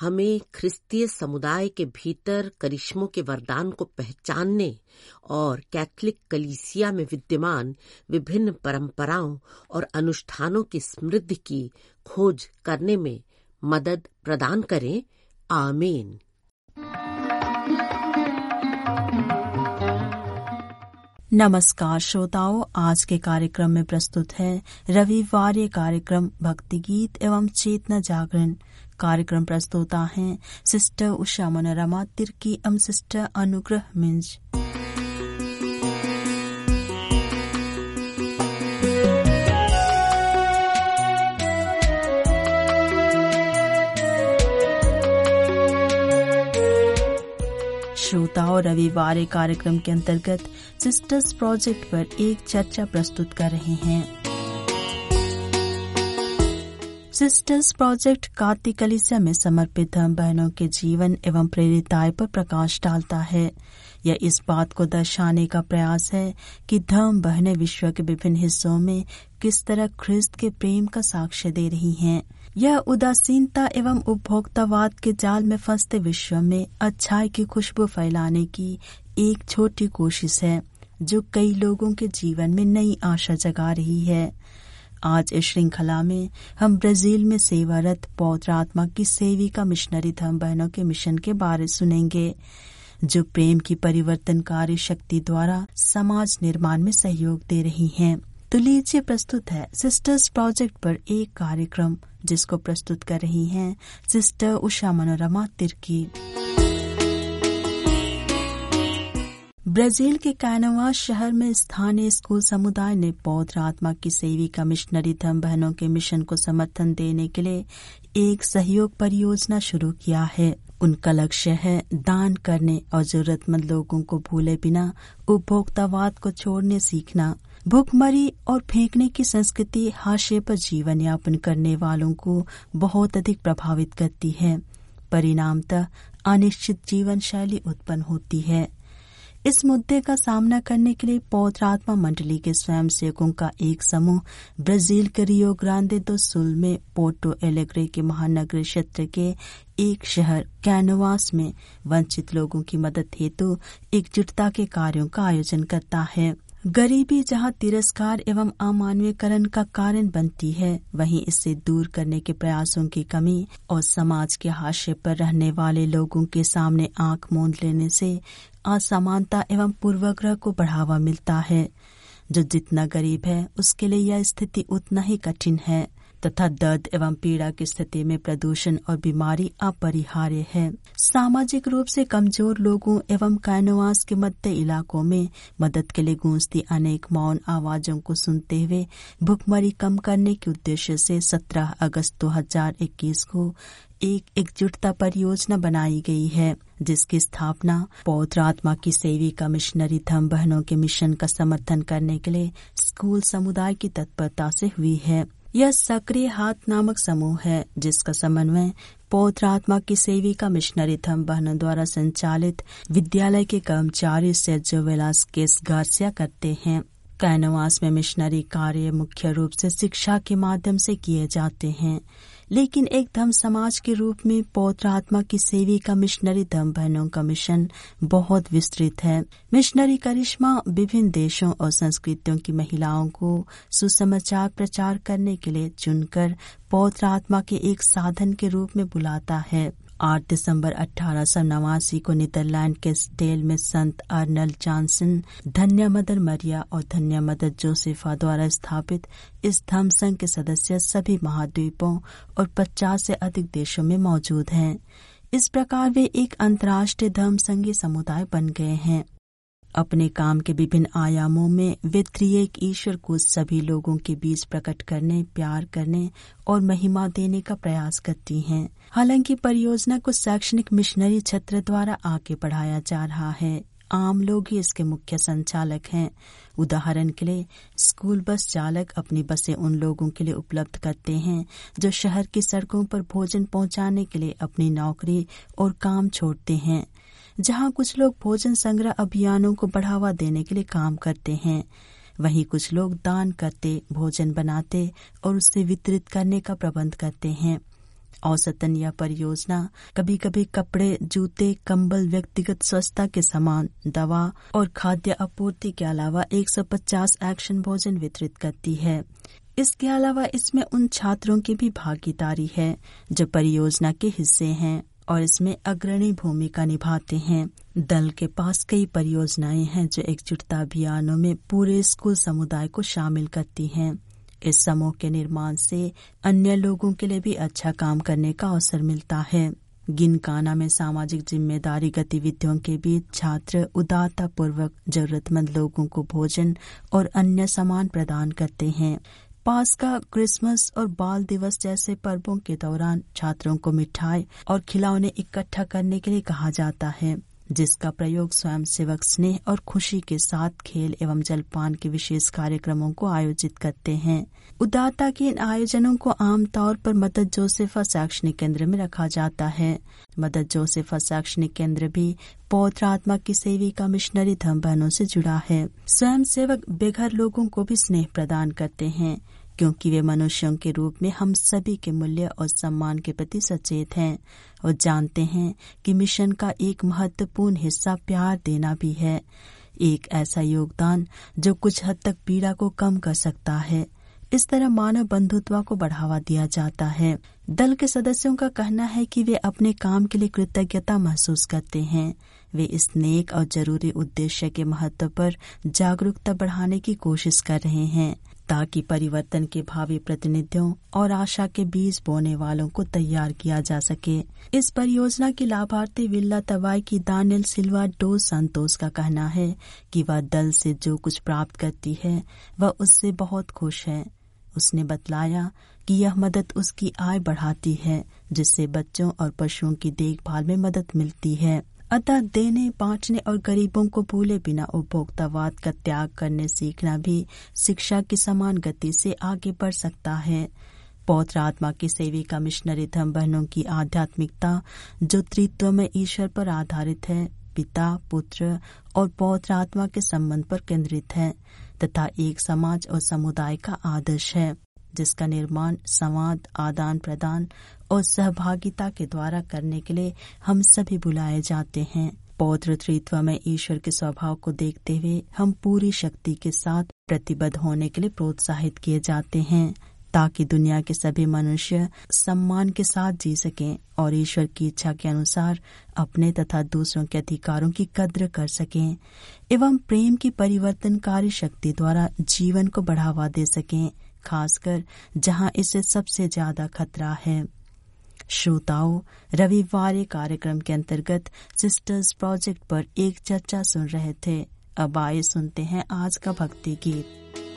हमें ख्रिस्तीय समुदाय के भीतर करिश्मों के वरदान को पहचानने और कैथलिक कलीसिया में विद्यमान विभिन्न परंपराओं और अनुष्ठानों की समृद्धि की खोज करने में मदद प्रदान करें। आमीन। नमस्कार श्रोताओं, आज के कार्यक्रम में प्रस्तुत है रविवार कार्यक्रम भक्ति गीत एवं चेतना जागरण। कार्यक्रम प्रस्तुता हैं। सिस्टर उषा मनोरमा, तिर्की एवं सिस्टर अनुग्रह मिंज। श्रोताओं, रविवार कार्यक्रम के अंतर्गत सिस्टर्स प्रोजेक्ट पर एक चर्चा प्रस्तुत कर रहे हैं। सिस्टर्स प्रोजेक्ट कार्तिक कलिसिया में समर्पित धर्म बहनों के जीवन एवं प्रेरिताएँ पर प्रकाश डालता है यह इस बात को दर्शाने का प्रयास है कि धर्म बहनें विश्व के विभिन्न हिस्सों में किस तरह ख्रिस्त के प्रेम का साक्ष्य दे रही हैं। यह उदासीनता एवं उपभोक्तावाद के जाल में फंसते विश्व में अच्छाई की खुशबू फैलाने की एक छोटी कोशिश है, जो कई लोगों के जीवन में नई आशा जगा रही है आज इस श्रृंखला में हम ब्राज़ील में सेवारत पौत्र आत्मा की सेविका मिशनरी धर्म बहनों के मिशन के बारे सुनेंगे, जो प्रेम की परिवर्तनकारी शक्ति द्वारा समाज निर्माण में सहयोग दे रही हैं। तो लीजिए प्रस्तुत है सिस्टर्स प्रोजेक्ट पर एक कार्यक्रम, जिसको प्रस्तुत कर रही हैं सिस्टर उषा मनोरमा तिर्की ब्राज़ील के कैनवा शहर में स्थानीय स्कूल समुदाय ने पौध आत्मा की सेविका मिशनरी धर्म बहनों के मिशन को समर्थन देने के लिए एक सहयोग परियोजना शुरू किया है। उनका लक्ष्य है दान करने और जरूरतमंद लोगों को भूले बिना उपभोक्तावाद को छोड़ने सीखना। भूखमरी और फेंकने की संस्कृति हाशिए पर जीवन यापन करने वालों को बहुत अधिक प्रभावित करती है। परिणामतः अनिश्चित जीवन शैली उत्पन्न होती है। इस मुद्दे का सामना करने के लिए पौधरात्मा मंडली के स्वयंसेवकों का एक समूह, ब्राज़ील के रियो ग्रांडे दो सुल में पोर्टो एलेग्रे के महानगर क्षेत्र के एक शहर कैनवास में वंचित लोगों की मदद हेतु एकजुटता के कार्यों का आयोजन करता है। गरीबी जहाँ तिरस्कार एवं अमानवीकरण का कारण बनती है, वहीं इससे दूर करने के प्रयासों की कमी और समाज के हाशिए पर रहने वाले लोगों के सामने आँख मूंद लेने से असमानता एवं पूर्वाग्रह को बढ़ावा मिलता है। जो जितना गरीब है, उसके लिए यह स्थिति उतना ही कठिन है। तथा दर्द एवं पीड़ा की स्थिति में प्रदूषण और बीमारी अपरिहार्य है। सामाजिक रूप से कमज़ोर लोगों एवं कैनोवास के मध्य इलाकों में मदद के लिए गूंजती अनेक मौन आवाजों को सुनते हुए भुखमरी कम करने के उद्देश्य से 17 अगस्त 2021 को एक एकजुटता परियोजना बनाई गई है, जिसकी स्थापना पौत्र आत्मा की सेविका मिशनरी धर्म बहनों के मिशन का समर्थन करने के लिए स्कूल समुदाय की तत्परता से हुई है। यह सक्रिय हाथ नामक समूह है, जिसका समन्वय पौत्र आत्मा की सेविका मिशनरी थम बहनों द्वारा संचालित विद्यालय के कर्मचारी सेजो वेलास्केस गार्सिया करते हैं। कैनवास में मिशनरी कार्य मुख्य रूप से शिक्षा के माध्यम से किए जाते हैं। लेकिन एक धम समाज के रूप में पौत्र आत्मा की सेवी का मिशनरी धम बहनों का मिशन बहुत विस्तृत है। मिशनरी करिश्मा विभिन्न देशों और संस्कृतियों की महिलाओं को सुसमाचार प्रचार करने के लिए चुनकर पौत्र आत्मा के एक साधन के रूप में बुलाता है। 8 दिसंबर अठारह सौ नवासी को नीदरलैंड के स्टेल में संत अर्नल जॉनसन, धन्य मदर मरिया और धन्य मदर जोसेफा द्वारा स्थापित इस धर्म संघ के सदस्य सभी महाद्वीपों और 50 से अधिक देशों में मौजूद हैं। इस प्रकार वे एक अंतर्राष्ट्रीय धर्म संघीय समुदाय बन गए हैं। अपने काम के विभिन्न आयामों में वे त्रिएक ईश्वर को सभी लोगों के बीच प्रकट करने, प्यार करने और महिमा देने का प्रयास करती हैं। हालाँकि परियोजना को शैक्षणिक मिशनरी छत्र द्वारा आगे बढ़ाया जा रहा है। आम लोग ही इसके मुख्य संचालक हैं। उदाहरण के लिए, स्कूल बस चालक अपनी बसें उन लोगों के लिए उपलब्ध करते हैं जो शहर की सड़कों पर भोजन पहुँचाने के लिए अपनी नौकरी और काम छोड़ते हैं। जहाँ कुछ लोग भोजन संग्रह अभियानों को बढ़ावा देने के लिए काम करते हैं। वहीं कुछ लोग दान करते, भोजन बनाते और उससे वितरित करने का प्रबंध करते हैं। औसतन यह परियोजना कभी कभी कपड़े, जूते, कंबल, व्यक्तिगत स्वच्छता के सामान, दवा और खाद्य आपूर्ति के अलावा 150 एक्शन भोजन वितरित करती है। इसके अलावा इसमें उन छात्रों की भी भागीदारी है जो परियोजना के हिस्से हैं। और इसमें अग्रणी भूमिका निभाते हैं। दल के पास कई परियोजनाएँ हैं जो एकजुटता अभियानों में पूरे स्कूल समुदाय को शामिल करती हैं। इस समूह के निर्माण से अन्य लोगों के लिए भी अच्छा काम करने का अवसर मिलता है। गिनकाना में सामाजिक ज़िम्मेदारी गतिविधियों के बीच छात्र उदारता पूर्वक जरूरतमंद लोगों को भोजन और अन्य सामान प्रदान करते हैं। पास्का क्रिसमस और बाल दिवस जैसे पर्वों के दौरान छात्रों को मिठाई और खिलौने इकट्ठा करने के लिए कहा जाता है, जिसका प्रयोग स्वयं सेवक स्नेह और खुशी के साथ खेल एवं जलपान के विशेष कार्यक्रमों को आयोजित करते हैं। उदारता के इन आयोजनों को आमतौर पर मदद जोसेफा शैक्षणिक केंद्र में रखा जाता है। मदद जोसेफा शैक्षणिक केंद्र भी पौत्र आत्मा की सेविका मिशनरी धर्म बहनों से जुड़ा है। स्वयं सेवक बेघर लोगों को भी स्नेह प्रदान करते हैं। क्योंकि वे मनुष्यों के रूप में हम सभी के मूल्य और सम्मान के प्रति सचेत हैं और जानते हैं कि मिशन का एक महत्वपूर्ण हिस्सा प्यार देना भी है। एक ऐसा योगदान जो कुछ हद तक पीड़ा को कम कर सकता है। इस तरह मानव बंधुत्व को बढ़ावा दिया जाता है। दल के सदस्यों का कहना है कि वे अपने काम के लिए कृतज्ञता महसूस करते हैं। वे इस नेक और ज़रूरी उद्देश्य के महत्व पर जागरूकता बढ़ाने की कोशिश कर रहे हैं। ताकि परिवर्तन के भावी प्रतिनिधियों और आशा के बीज बोने वालों को तैयार किया जा सके। इस परियोजना की लाभार्थी विल्ला तवाई की दानिल सिल्वा डो संतोष का कहना है कि वह दल से जो कुछ प्राप्त करती है, वह उससे बहुत खुश है। उसने बतलाया कि यह मदद उसकी आय बढ़ाती है, जिससे बच्चों और पशुओं की देखभाल में मदद मिलती है। अतः देने, बांटने और गरीबों को भूले बिना उपभोक्तावाद का त्याग करने सीखना भी शिक्षा की समान गति से आगे बढ़ सकता है। पौत्र आत्मा की सेविका मिशनरी धर्म बहनों की आध्यात्मिकता जो त्रित्व में ईश्वर पर आधारित है, पिता, पुत्र और पौत्र आत्मा के संबंध पर केंद्रित है, तथा एक समाज और समुदाय का आदर्श है। जिसका निर्माण, संवाद, आदान प्रदान और सहभागिता के द्वारा करने के लिए हम सभी बुलाए जाते हैं। पौत्र त्रित्व में ईश्वर के स्वभाव को देखते हुए हम पूरी शक्ति के साथ प्रतिबद्ध होने के लिए प्रोत्साहित किए जाते हैं, ताकि दुनिया के सभी मनुष्य सम्मान के साथ जी सकें और ईश्वर की इच्छा के अनुसार अपने तथा दूसरों के अधिकारों की कद्र कर सकें, एवं प्रेम की परिवर्तनकारी शक्ति द्वारा जीवन को बढ़ावा दे सकें। खासकर जहाँ इसे सबसे ज़्यादा खतरा है। श्रोताओं, रविवार कार्यक्रम के अंतर्गत सिस्टर्स प्रोजेक्ट पर एक चर्चा सुन रहे थे। अब आए सुनते हैं आज का भक्ति गीत।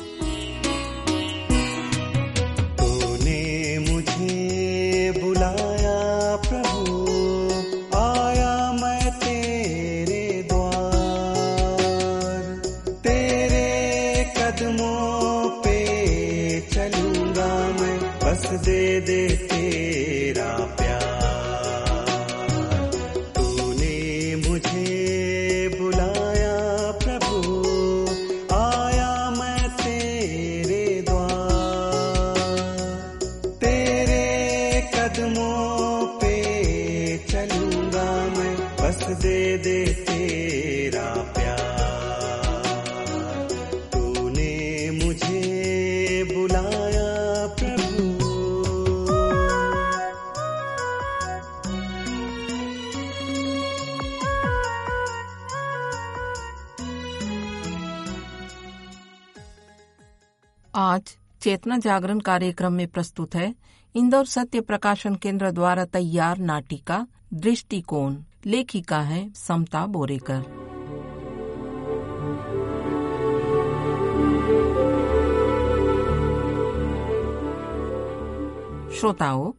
आज चेतना जागरण कार्यक्रम में प्रस्तुत है इंदौर सत्य प्रकाशन केंद्र द्वारा तैयार नाटिका, दृष्टिकोण। लेखिका है समता बोरेकर। श्रोताओं,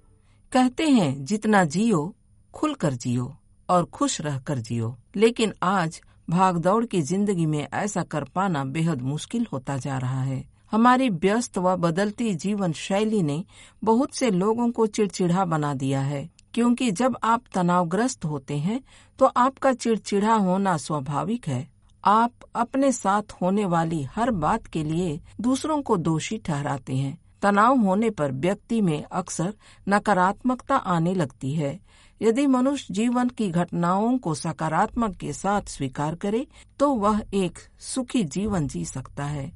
कहते हैं, जितना जियो, खुलकर जियो और खुश रहकर जियो। लेकिन आज भागदौड़ की ज़िंदगी में ऐसा कर पाना बेहद मुश्किल होता जा रहा है। हमारी व्यस्त व बदलती जीवन शैली ने बहुत से लोगों को चिड़चिड़ा बना दिया है, क्योंकि जब आप तनावग्रस्त होते हैं तो आपका चिड़चिड़ा होना स्वाभाविक है। आप अपने साथ होने वाली हर बात के लिए दूसरों को दोषी ठहराते हैं। तनाव होने पर व्यक्ति में अक्सर नकारात्मकता आने लगती है। यदि मनुष्य जीवन की घटनाओं को सकारात्मक के साथ स्वीकार करे तो वह एक सुखी जीवन जी सकता है।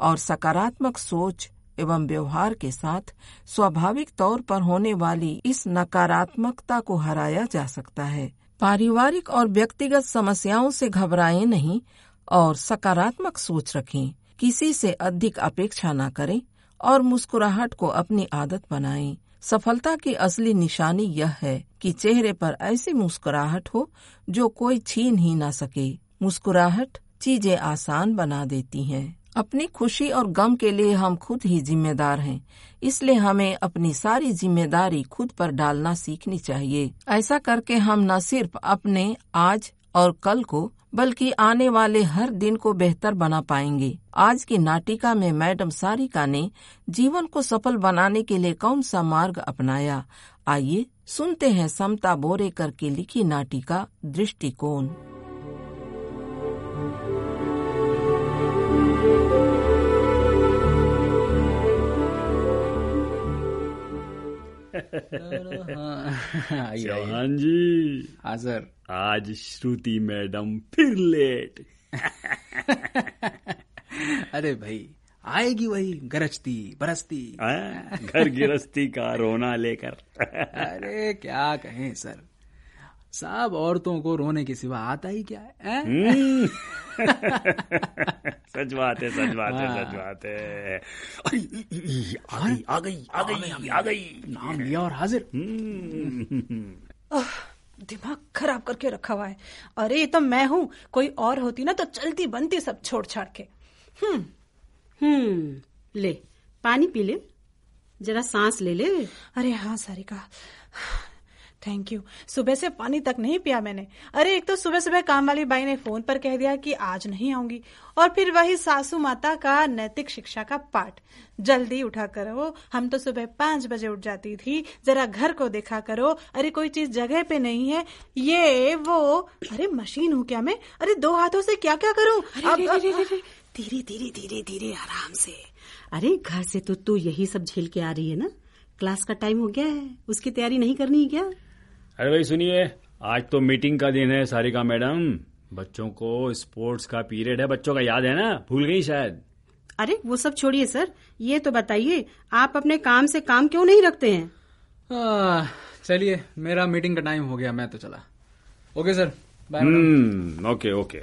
और सकारात्मक सोच एवं व्यवहार के साथ स्वाभाविक तौर पर होने वाली इस नकारात्मकता को हराया जा सकता है पारिवारिक और व्यक्तिगत समस्याओं से घबराएँ नहीं और सकारात्मक सोच रखें किसी से अधिक अपेक्षा न करें और मुस्कुराहट को अपनी आदत बनाएँ। सफलता की असली निशानी यह है कि चेहरे पर ऐसी मुस्कुराहट हो जो कोई छीन ही न सके मुस्कुराहट चीज़ें आसान बना देती हैं। अपनी खुशी और गम के लिए हम खुद ही जिम्मेदार हैं। इसलिए हमें अपनी सारी ज़िम्मेदारी खुद पर डालना सीखनी चाहिए। ऐसा करके हम न सिर्फ़ अपने, आज और कल को, बल्कि आने वाले हर दिन को बेहतर बना पाएँगे। आज की नाटिका में मैडम सारिका ने जीवन को सफल बनाने के लिए कौन सा मार्ग अपनाया? आइए सुनते हैं समता बोरेकर की लिखी नाटिका, दृष्टिकोण। आइए चौहान जी। हाँ सर। आज श्रुति मैडम फिर लेट। अरे भाई आएगी वही गरजती बरसती। घर गिरस्ती का रोना लेकर। अरे क्या कहें सर। सब औरतों को रोने के सिवा आता ही क्या है हम्म। सच बात है सच बात है सच बात है। अरे, आ गई आ गई आ गई आ गई नाम लिया और हाजिर। हम्म। दिमाग खराब करके रखा हुआ है। अरे ये तो मैं हूँ कोई और होती ना तो चलती बनती सब छोड़ छाड़ के। हम्म हम्म ले पानी पी ले जरा सांस ले ले। अरे हाँ सारिका। थैंक यू सुबह से पानी तक नहीं पिया मैंने। अरे एक तो सुबह सुबह काम वाली बाई ने फ़ोन पर कह दिया कि आज नहीं आऊँगी। और फिर वही सासू माता का नैतिक शिक्षा का पाठ। जल्दी उठा करो। हम तो सुबह पाँच बजे उठ जाती थी। जरा घर को देखा करो। अरे कोई चीज़ जगह पे नहीं है। ये वो अरे मशीन हूँ क्या मैं? अरे दो हाथों से क्या क्या करूँ धीरे धीरे धीरे धीरे आराम से। अरे घर से तो तू यही सब झेल के आ रही है ना? क्लास का टाइम हो गया है। उसकी तैयारी नहीं करनी है क्या? अरे भाई सुनिए आज तो मीटिंग का दिन है सारिका मैडम। बच्चों को स्पोर्ट्स का पीरियड है बच्चों का याद है ना? भूल गई शायद। अरे वो सब छोड़िए सर। ये तो बताइए आप अपने काम से काम क्यों नहीं रखते हैं? चलिए मेरा मीटिंग का टाइम हो गया मैं तो चला। Okay sir bye hmm okay okay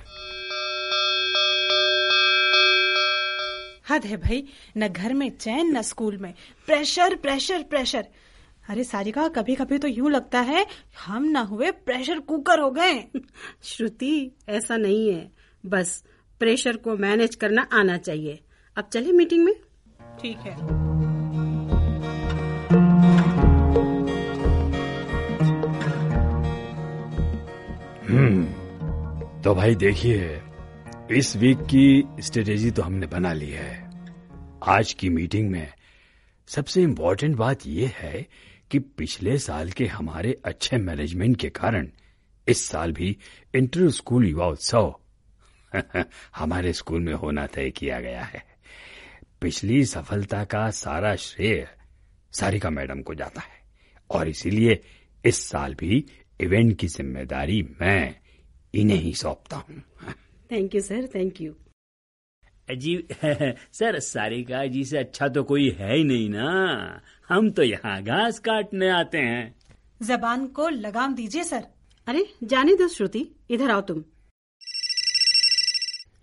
हद है भाई न घर में चैन न स्कूल में। प्रेशर प्रेशर प्रेशर अरे सारिका कभी कभी तो यूँ लगता है हम ना हुए प्रेशर कुकर हो गए। श्रुति ऐसा नहीं है। बस प्रेशर को मैनेज करना आना चाहिए। अब चले मीटिंग में। ठीक है। हम्म तो भाई देखिए इस वीक की स्ट्रेटेजी तो हमने बना ली है। आज की मीटिंग में सबसे इम्पोर्टेंट बात यह है कि पिछले साल के हमारे अच्छे मैनेजमेंट के कारण इस साल भी इंटर स्कूल युवा उत्सव हमारे स्कूल में होना तय किया गया है। पिछली सफलता का सारा श्रेय सारिका मैडम को जाता है और इसीलिए इस साल भी इवेंट की ज़िम्मेदारी मैं इन्हें ही सौंपता हूँ। Thank you sir thank you ji sir Sarika ji से अच्छा तो कोई है ही नहीं ना। हम तो यहाँ घास काटने आते हैं। जबान को लगाम दीजिए सर। अरे जाने दो श्रुति। इधर आओ तुम।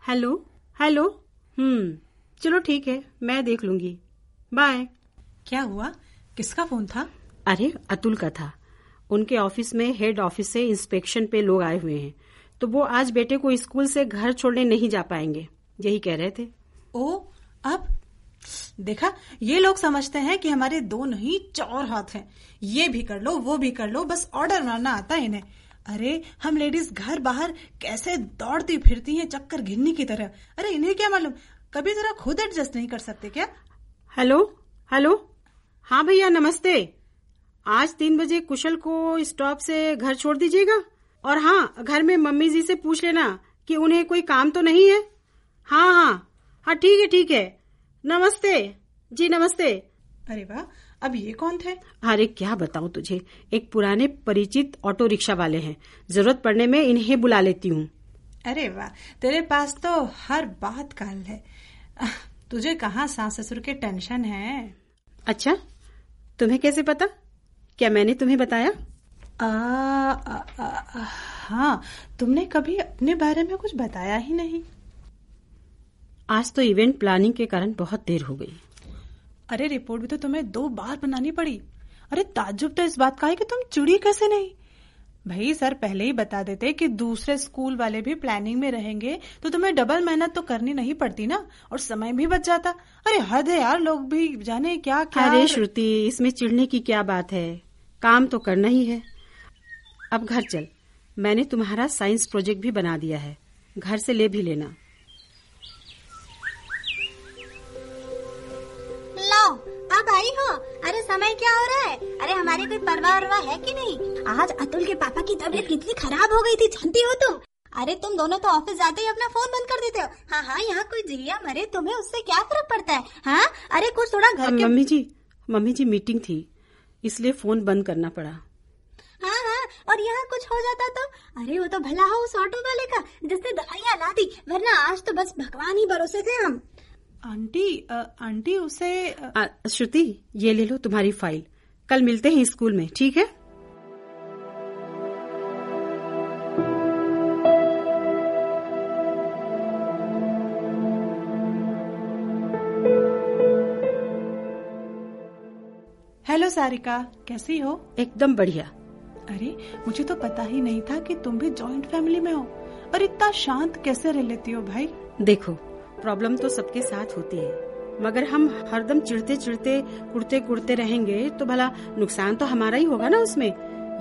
हेलो? हेलो? हम्म चलो ठीक है मैं देख लूँगी। बाय। क्या हुआ? किसका फ़ोन था? अरे अतुल का था। उनके ऑफ़िस में हेड ऑफ़िस से इंस्पेक्शन पे लोग आए हुए हैं। तो वो आज बेटे को स्कूल से घर छोड़ने नहीं जा पाएँगे। यही कह रहे थे। ओ अब देखा ये लोग समझते हैं कि हमारे दो नहीं चार हाथ हैं। ये भी कर लो वो भी कर लो बस ऑर्डर मारना आता है इन्हें। अरे हम लेडीज़ घर बाहर कैसे दौड़ती फिरती हैं चक्कर घिन्नी की तरह। अरे इन्हें क्या मालूम? कभी जरा खुद एडजस्ट नहीं कर सकते क्या? Hello hello. हाँ भैया नमस्ते। आज तीन बजे कुशल को स्टॉप से घर छोड़ दीजिएगा। और हाँ घर में मम्मी जी से पूछ लेना कि उन्हें कोई काम तो नहीं है? हाँ हाँ। हाँ ठीक है ठीक है। नमस्ते। जी नमस्ते। अरे वाह अब ये कौन थे? अरे क्या बताऊँ तुझे? एक पुराने परिचित ऑटो रिक्शा वाले हैं। ज़रूरत पड़ने में इन्हें बुला लेती हूँ। अरे वाह तेरे पास तो हर बात काल है। तुझे कहाँ सास ससुर के टेंशन है? अच्छा तुम्हें कैसे पता? क्या मैंने तुम्हें बताया? आ, आ, आ, आ, हाँ तुमने कभी अपने बारे में कुछ बताया ही नहीं। आज तो इवेंट प्लानिंग के कारण बहुत देर हो गई। अरे रिपोर्ट भी तो तुम्हें दो बार बनानी पड़ी। अरे ताजुब तो इस बात का है कि तुम चुड़ी कैसे नहीं? भाई सर पहले ही बता देते कि दूसरे स्कूल वाले भी प्लानिंग में रहेंगे तो तुम्हें डबल मेहनत तो करनी नहीं पड़ती ना और समय भी बच जाता। अरे हद है यार लोग भी जाने क्या क्या अरे श्रुति इसमें चिढ़ने की क्या बात है? काम तो करना ही है। अब घर चल। मैंने तुम्हारा साइंस प्रोजेक्ट भी बना दिया है। घर से ले भी लेना। अब आई हो? अरे समय क्या हो रहा है? अरे हमारी कोई परवाह वरवाह है कि नहीं? आज अतुल के पापा की तबीयत कितनी खराब हो गई थी जानती हो तुम? अरे तुम दोनों तो ऑफ़िस जाते ही अपना फ़ोन बंद कर देते हो। हाँ हाँ यहाँ कोई जिया मरे तुम्हें उससे क्या फ़र्क पड़ता है? हाँ? अरे कुछ थोड़ा घर के mummy ji mummy ji meeting थी इसलिए फ़ोन बंद करना पड़ा। हाँ हाँ और यहाँ कुछ हो जाता तो? अरे वो तो भला हो उस ऑटो वाले का जिसने दवाइयाँ ला दी वरना आज तो बस भगवान ही भरोसे थे हम। आंटी आंटी उसे आ, श्रुति ये ले लो तुम्हारी फ़ाइल। कल मिलते हैं स्कूल में ठीक है? हेलो सारिका कैसी हो? एकदम बढ़िया। अरे मुझे तो पता ही नहीं था कि तुम भी जॉइंट फैमिली में हो। और इतना शांत कैसे रह लेती हो भाई? देखो प्रॉब्लम तो सबके साथ होती है। मगर हम हरदम चिढ़ते चिढ़ते कुड़ते कुड़ते रहेंगे तो भला नुकसान तो हमारा ही होगा ना उसमें।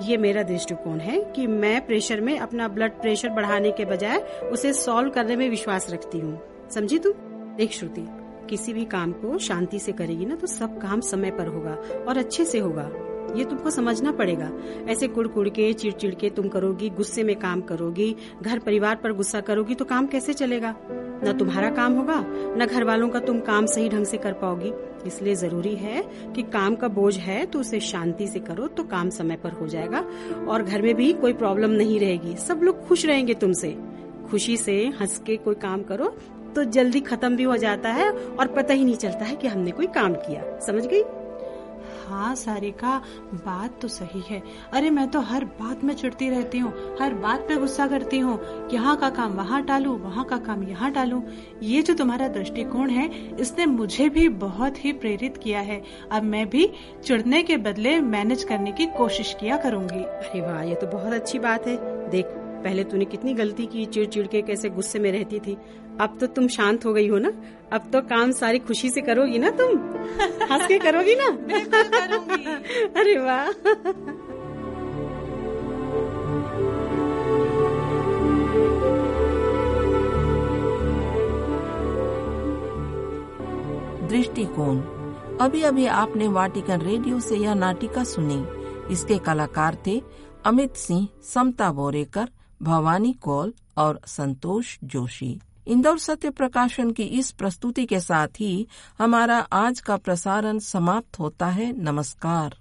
ये मेरा दृष्टिकोण है कि मैं प्रेशर में अपना ब्लड प्रेशर बढ़ाने के बजाय उसे सॉल्व करने में विश्वास रखती हूँ। समझी तू? देख श्रुति, किसी भी काम को शांति से करेगी ना तो सब काम समय पर होगा और अच्छे से होगा। ये तुमको समझना पड़ेगा। ऐसे कुड़ कुड़ के चिड़ चिड़ के तुम करोगी, गुस्से में काम करोगी, घर परिवार पर गुस्सा करोगी तो काम कैसे चलेगा? न तुम्हारा काम होगा, न घर वालों का तुम काम सही ढंग से कर पाओगी। इसलिए ज़रूरी है कि काम का बोझ है तो उसे शांति से करो तो काम समय पर हो जाएगा और घर में भी कोई प्रॉब्लम नहीं रहेगी। सब लोग खुश रहेंगे तुमसे। खुशी से हंस के कोई काम करो तो जल्दी खत्म भी हो जाता है और पता ही नहीं चलता है कि हमने कोई काम किया। समझ गई? हाँ सारिका बात तो सही है। अरे, मैं तो हर बात में चिढ़ती रहती हूँ, हर बात पे गुस्सा करती हूँ। यहाँ का काम वहाँ टालू, वहाँ का काम यहाँ टालू। ये जो तुम्हारा दृष्टिकोण है, इसने मुझे भी बहुत ही प्रेरित किया है। अब मैं भी चिड़ने के बदले मैनेज करने की कोशिश किया करूँगी। अरे वाह, ये तो बहुत अच्छी बात है। देख, पहले तूने कितनी गलती की चिड़ चिड़ के कैसे गुस्से में रहती थी। अब तो तुम शांत हो गई हो ना? अब तो काम सारी खुशी से करोगी ना तुम? हंस के करोगी ना? बिल्कुल अरे वाह। दृष्टिकोण। अभी अभी आपने वाटिकन रेडियो से यह नाटिका सुनी। इसके कलाकार थे अमित सिंह समता बोरेकर भवानी कौल और संतोष जोशी। इंदौर सत्य प्रकाशन की इस प्रस्तुति के साथ ही हमारा आज का प्रसारण समाप्त होता है। नमस्कार।